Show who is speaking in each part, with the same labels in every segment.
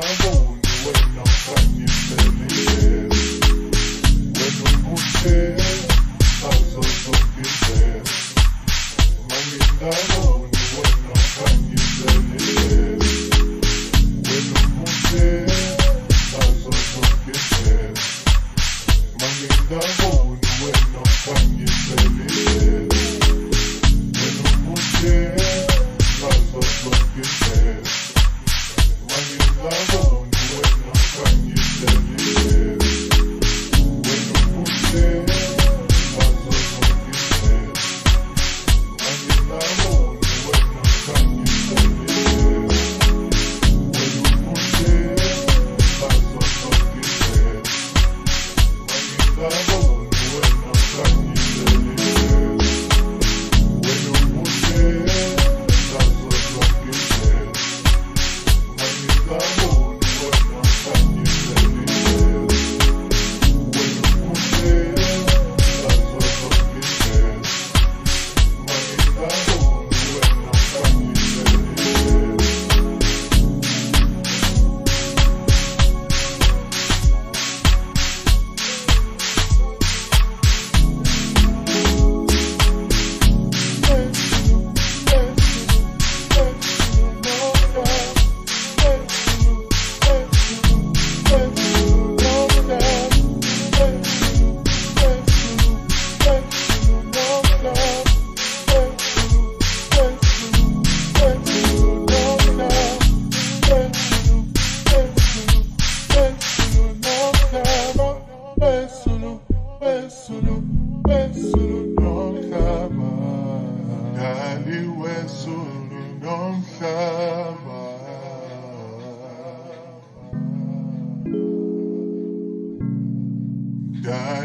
Speaker 1: though.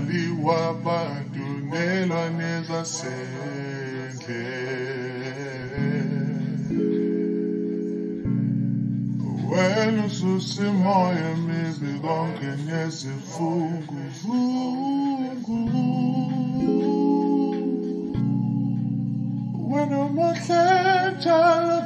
Speaker 1: aliwa bantu nelwanezwa sendle wena ususimoya mibi konke nezivunguvungu wena umuhle njalo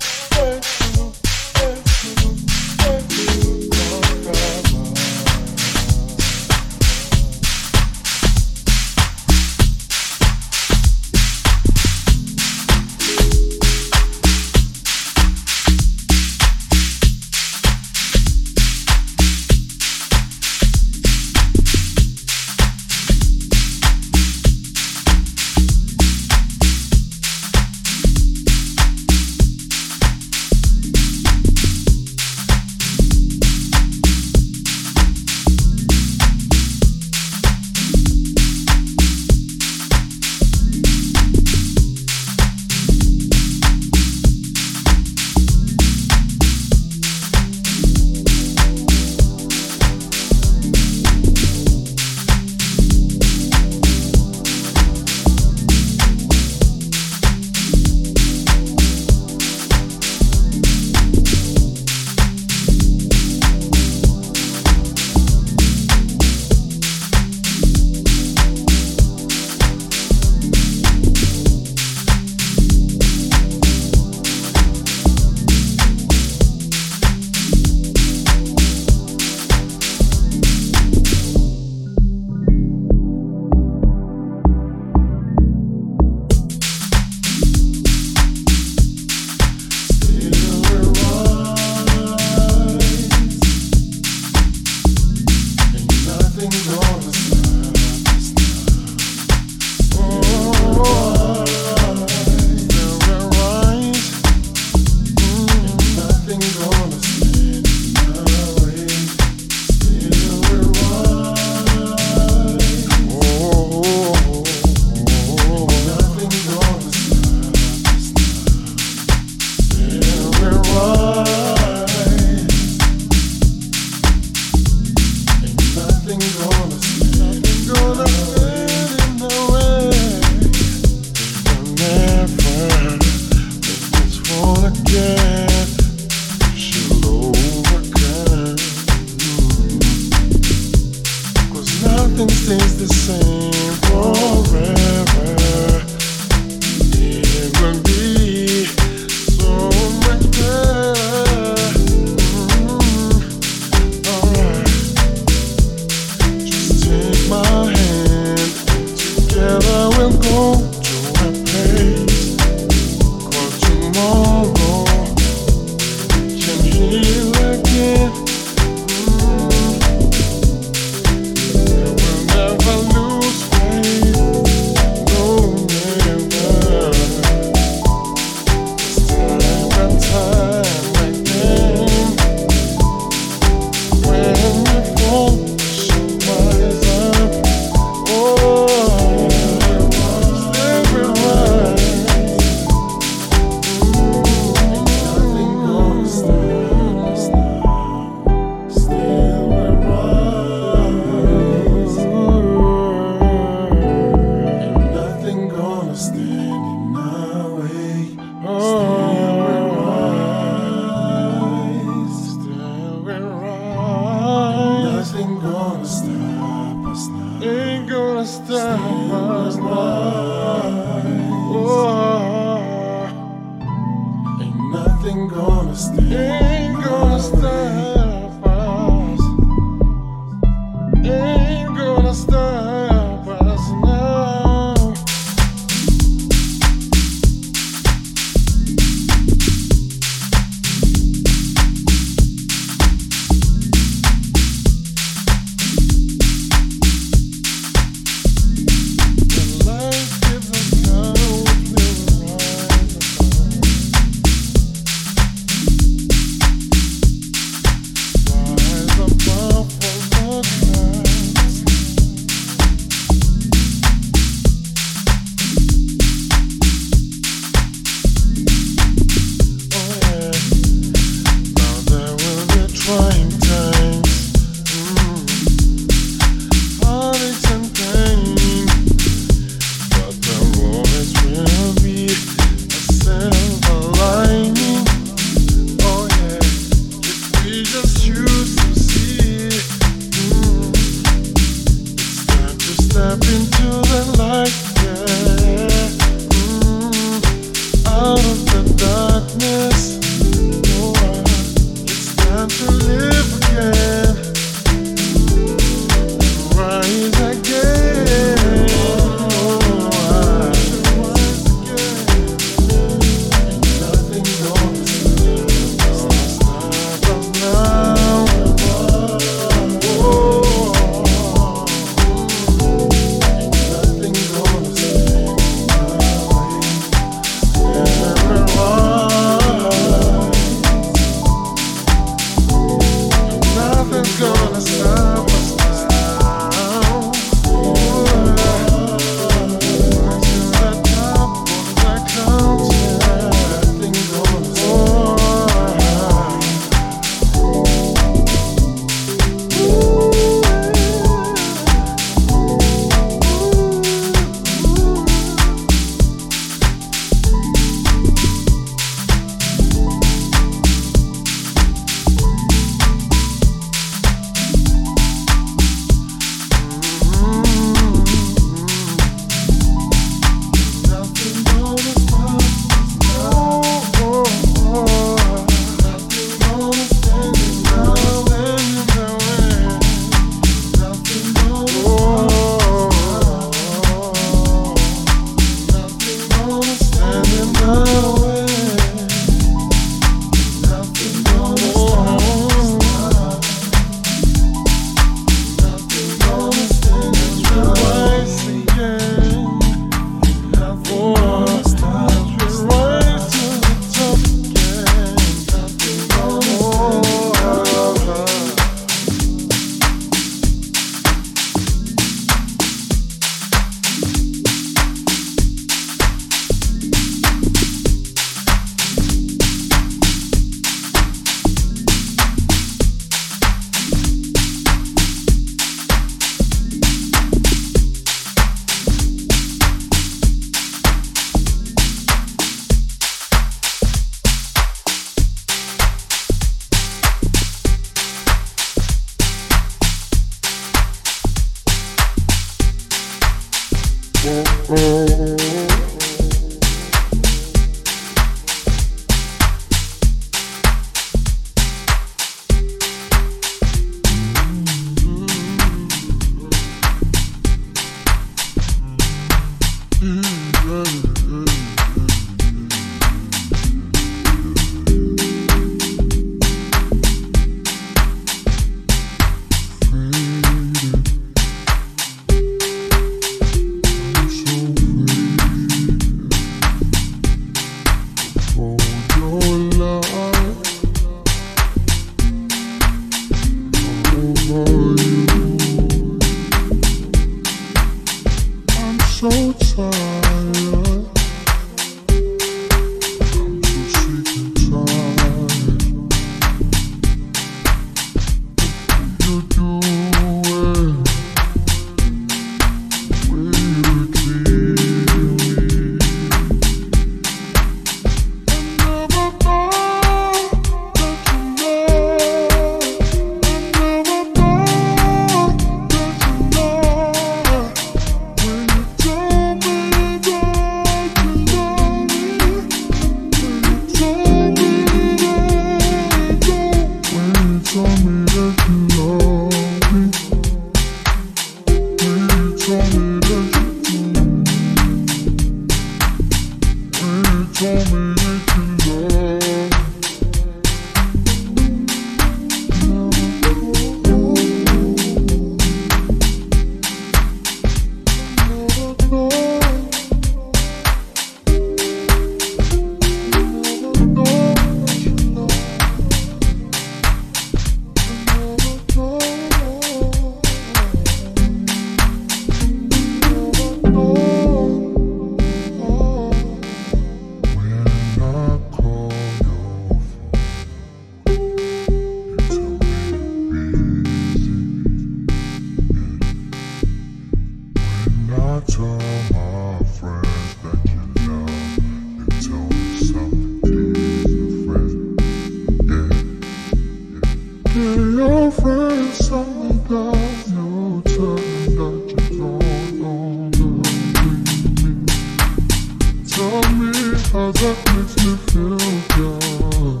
Speaker 1: me, how that makes me feel down.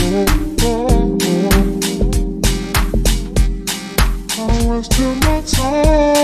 Speaker 1: Oh, oh, oh. I wasted my time.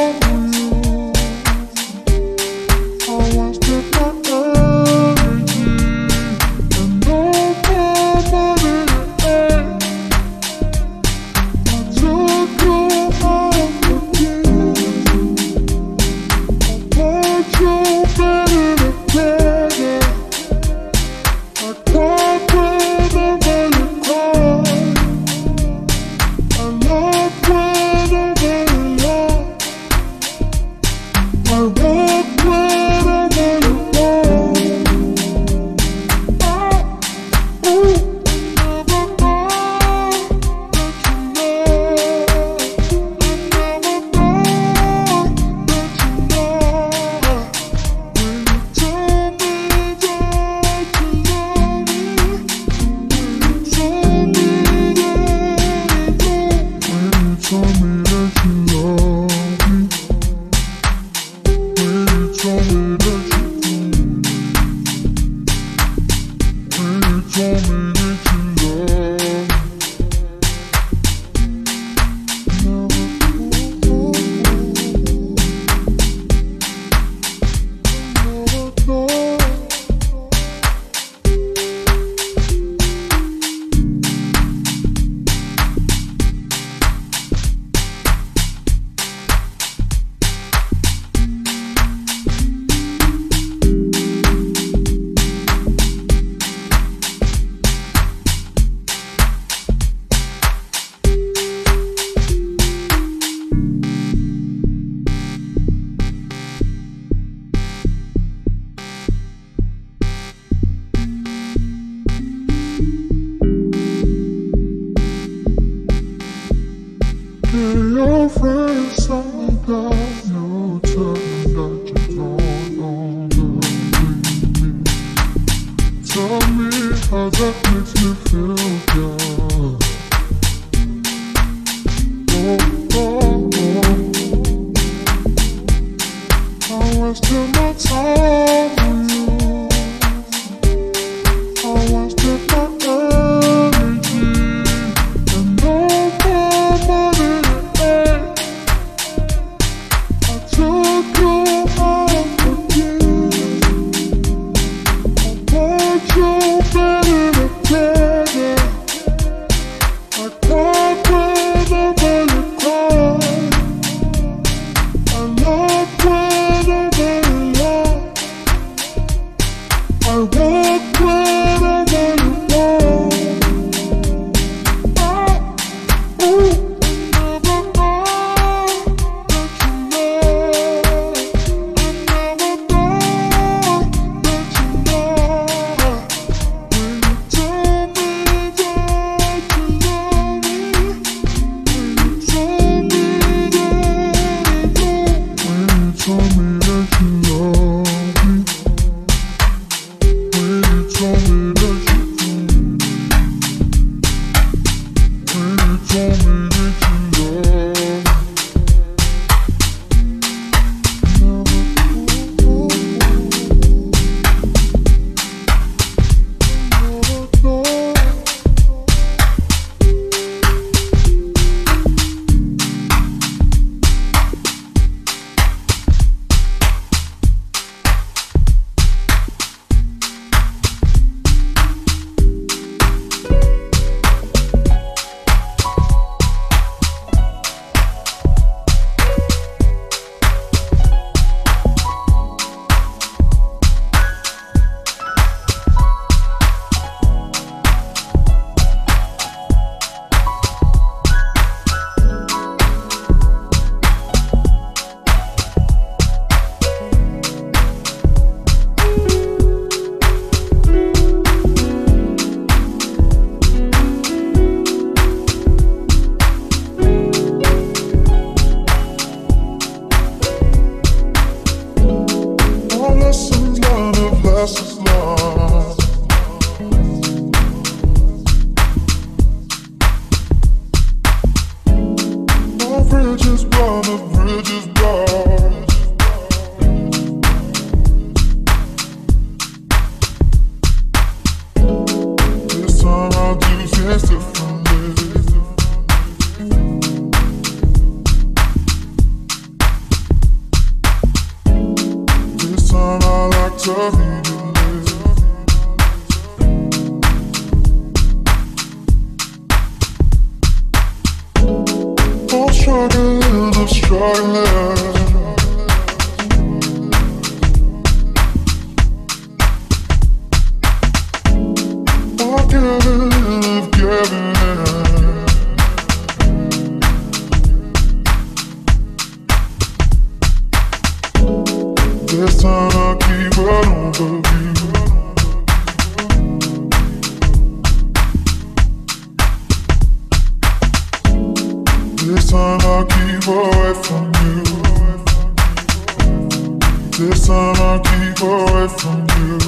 Speaker 1: This time I'll keep away from you.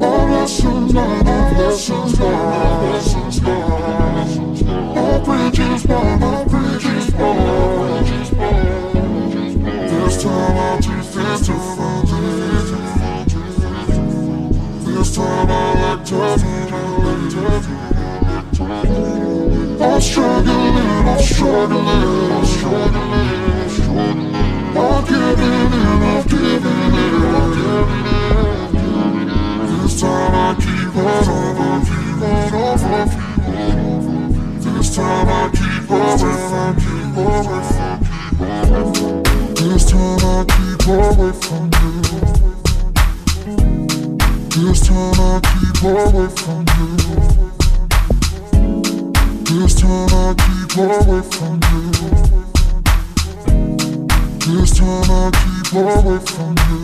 Speaker 1: All lessons learned, all lessons learned. All bridges burned, all bridges burned. This time I'll teach this to forgive. This time I'll act tough, you. I'm struggling, I'm struggling, I'm struggling. I've This time I keep on over, keep. This time I keep over, I keep. This time I keep over from you. This
Speaker 2: time
Speaker 1: I keep away from you.
Speaker 2: This time I keep over from you. This time I'll keep away from you.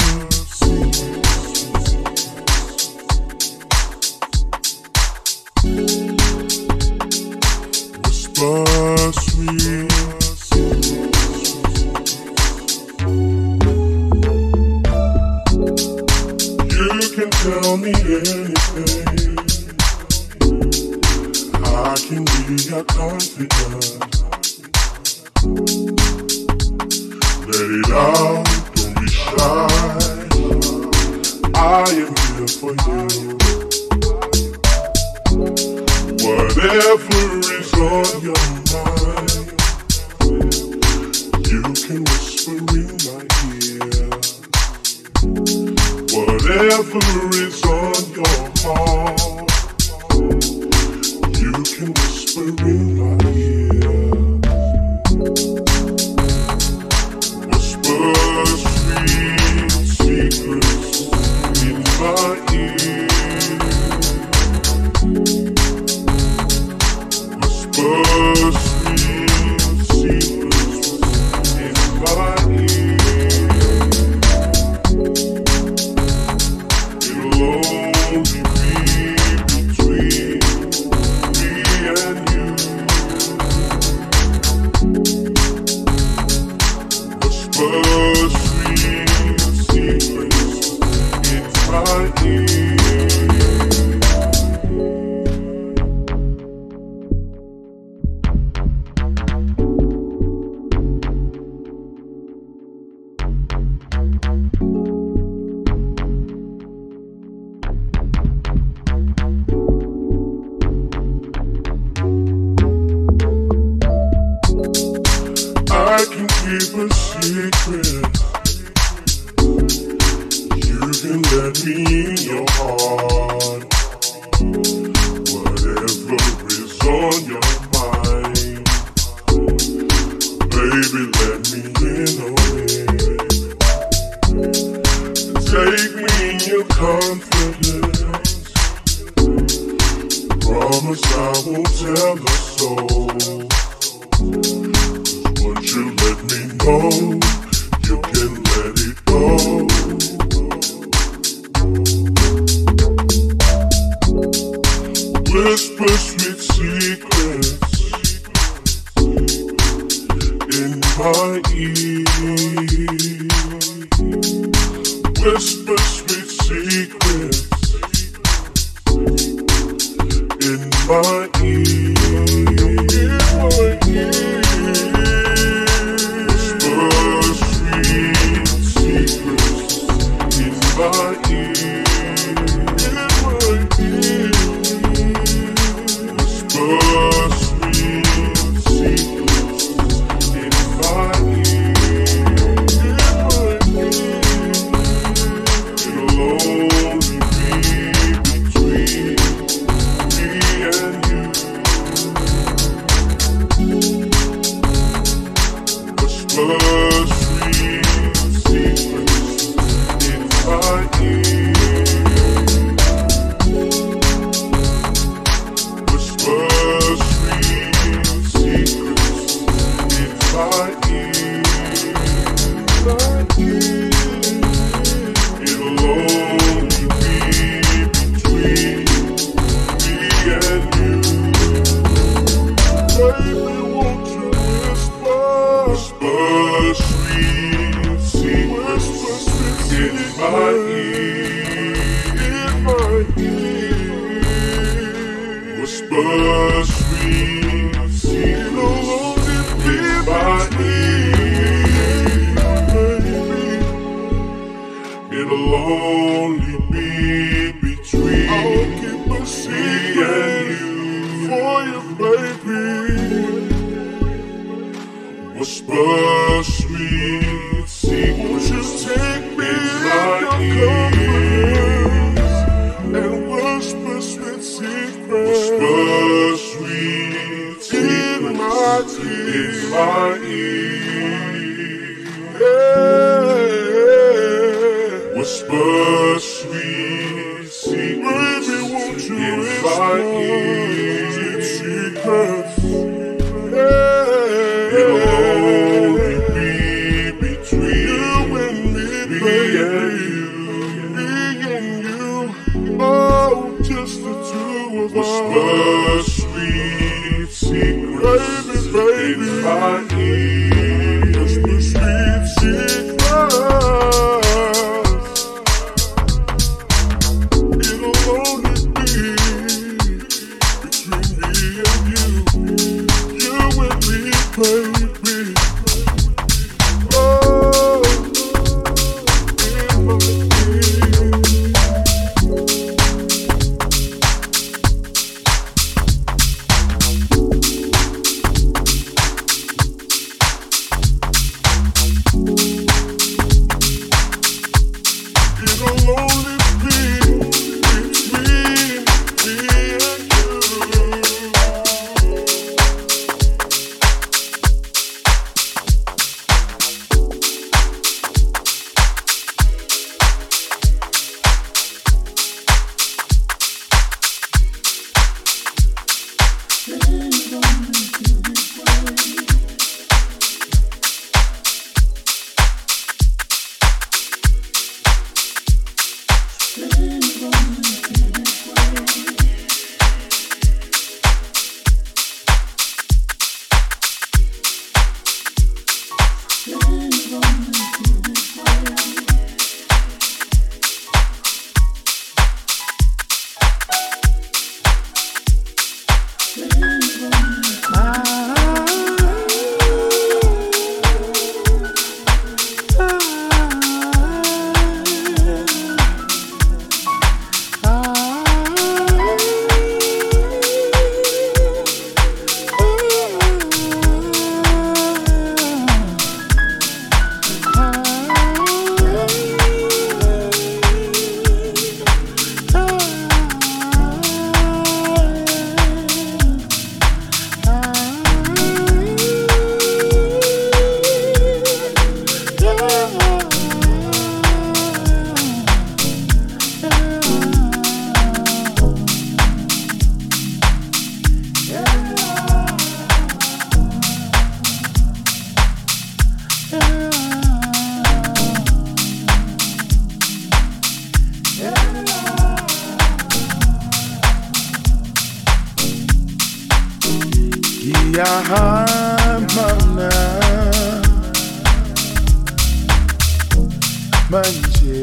Speaker 2: secret.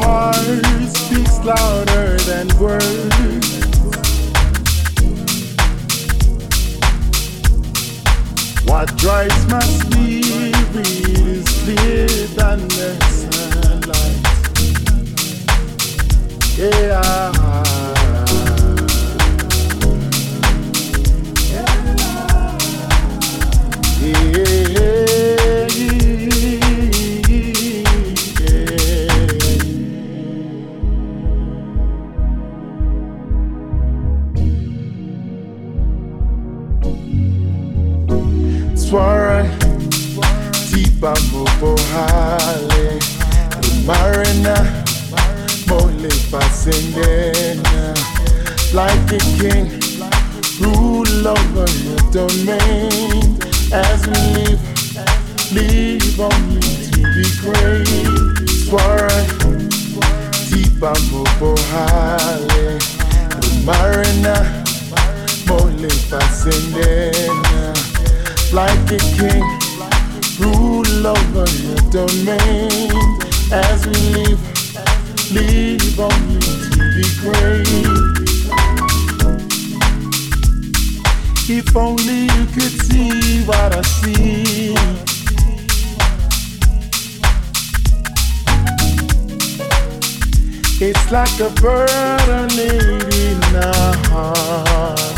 Speaker 2: heart speaks louder than words. What drives my spirit is clear than the sunlight. Yeah. Mobohale Marina Mole Pasendena Like a king Rule over your domain. As we live Live only to be great. Swara Tipa Mobohale Marina Mole Pasendena like a king, rule over your domain. As we live, live only to be great. If only you could see what I see. It's like a burning in our hearts.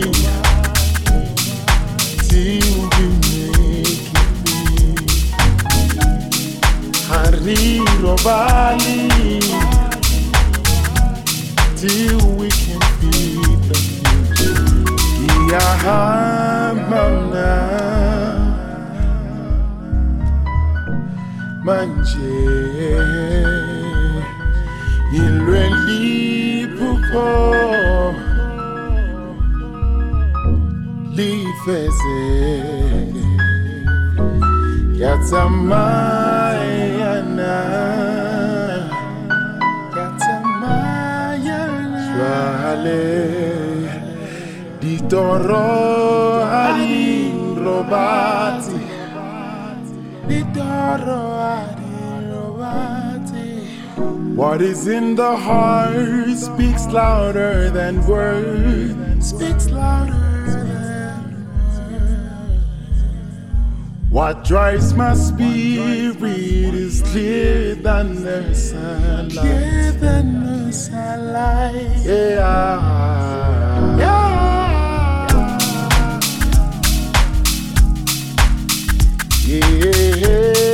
Speaker 2: Valley till we can feed the future. Kiyahamana manje. Ilwelipupo lifezeke Yatamayana Yatamayana Swale Ditoro Ali Robati. Ditoro Ali Robati. What is in the heart speaks louder than words What drives my spirit is clear than the sunlight. Than the sunlight. Yeah. Yeah. Yeah.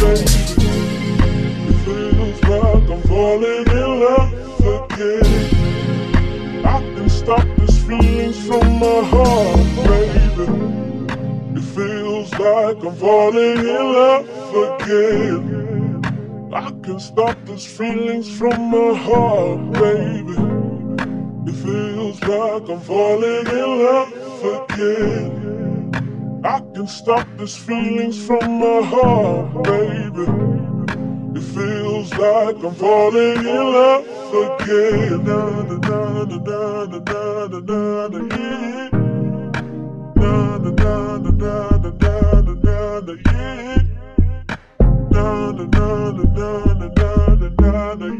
Speaker 1: say It feels like I'm falling in love again I can stop these feelings from my heart, baby It feels like I'm falling in love again I can stop these feelings from my heart, baby. It feels like I'm falling in love again. I can stop these feelings from my heart, baby. It feels like I'm falling in love again. Na na na na na na na na na yeah. Na na na na na na na na na na yeah. Na na na na na na na na na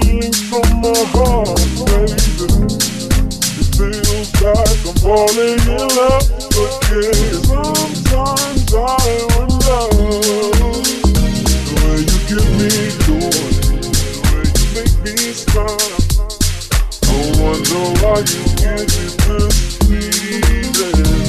Speaker 1: feelings from my heart, baby. It feels like I'm falling in love again. Sometimes I wonder the way you give me joy, the way you make me smile. I wonder why you give me this feeling.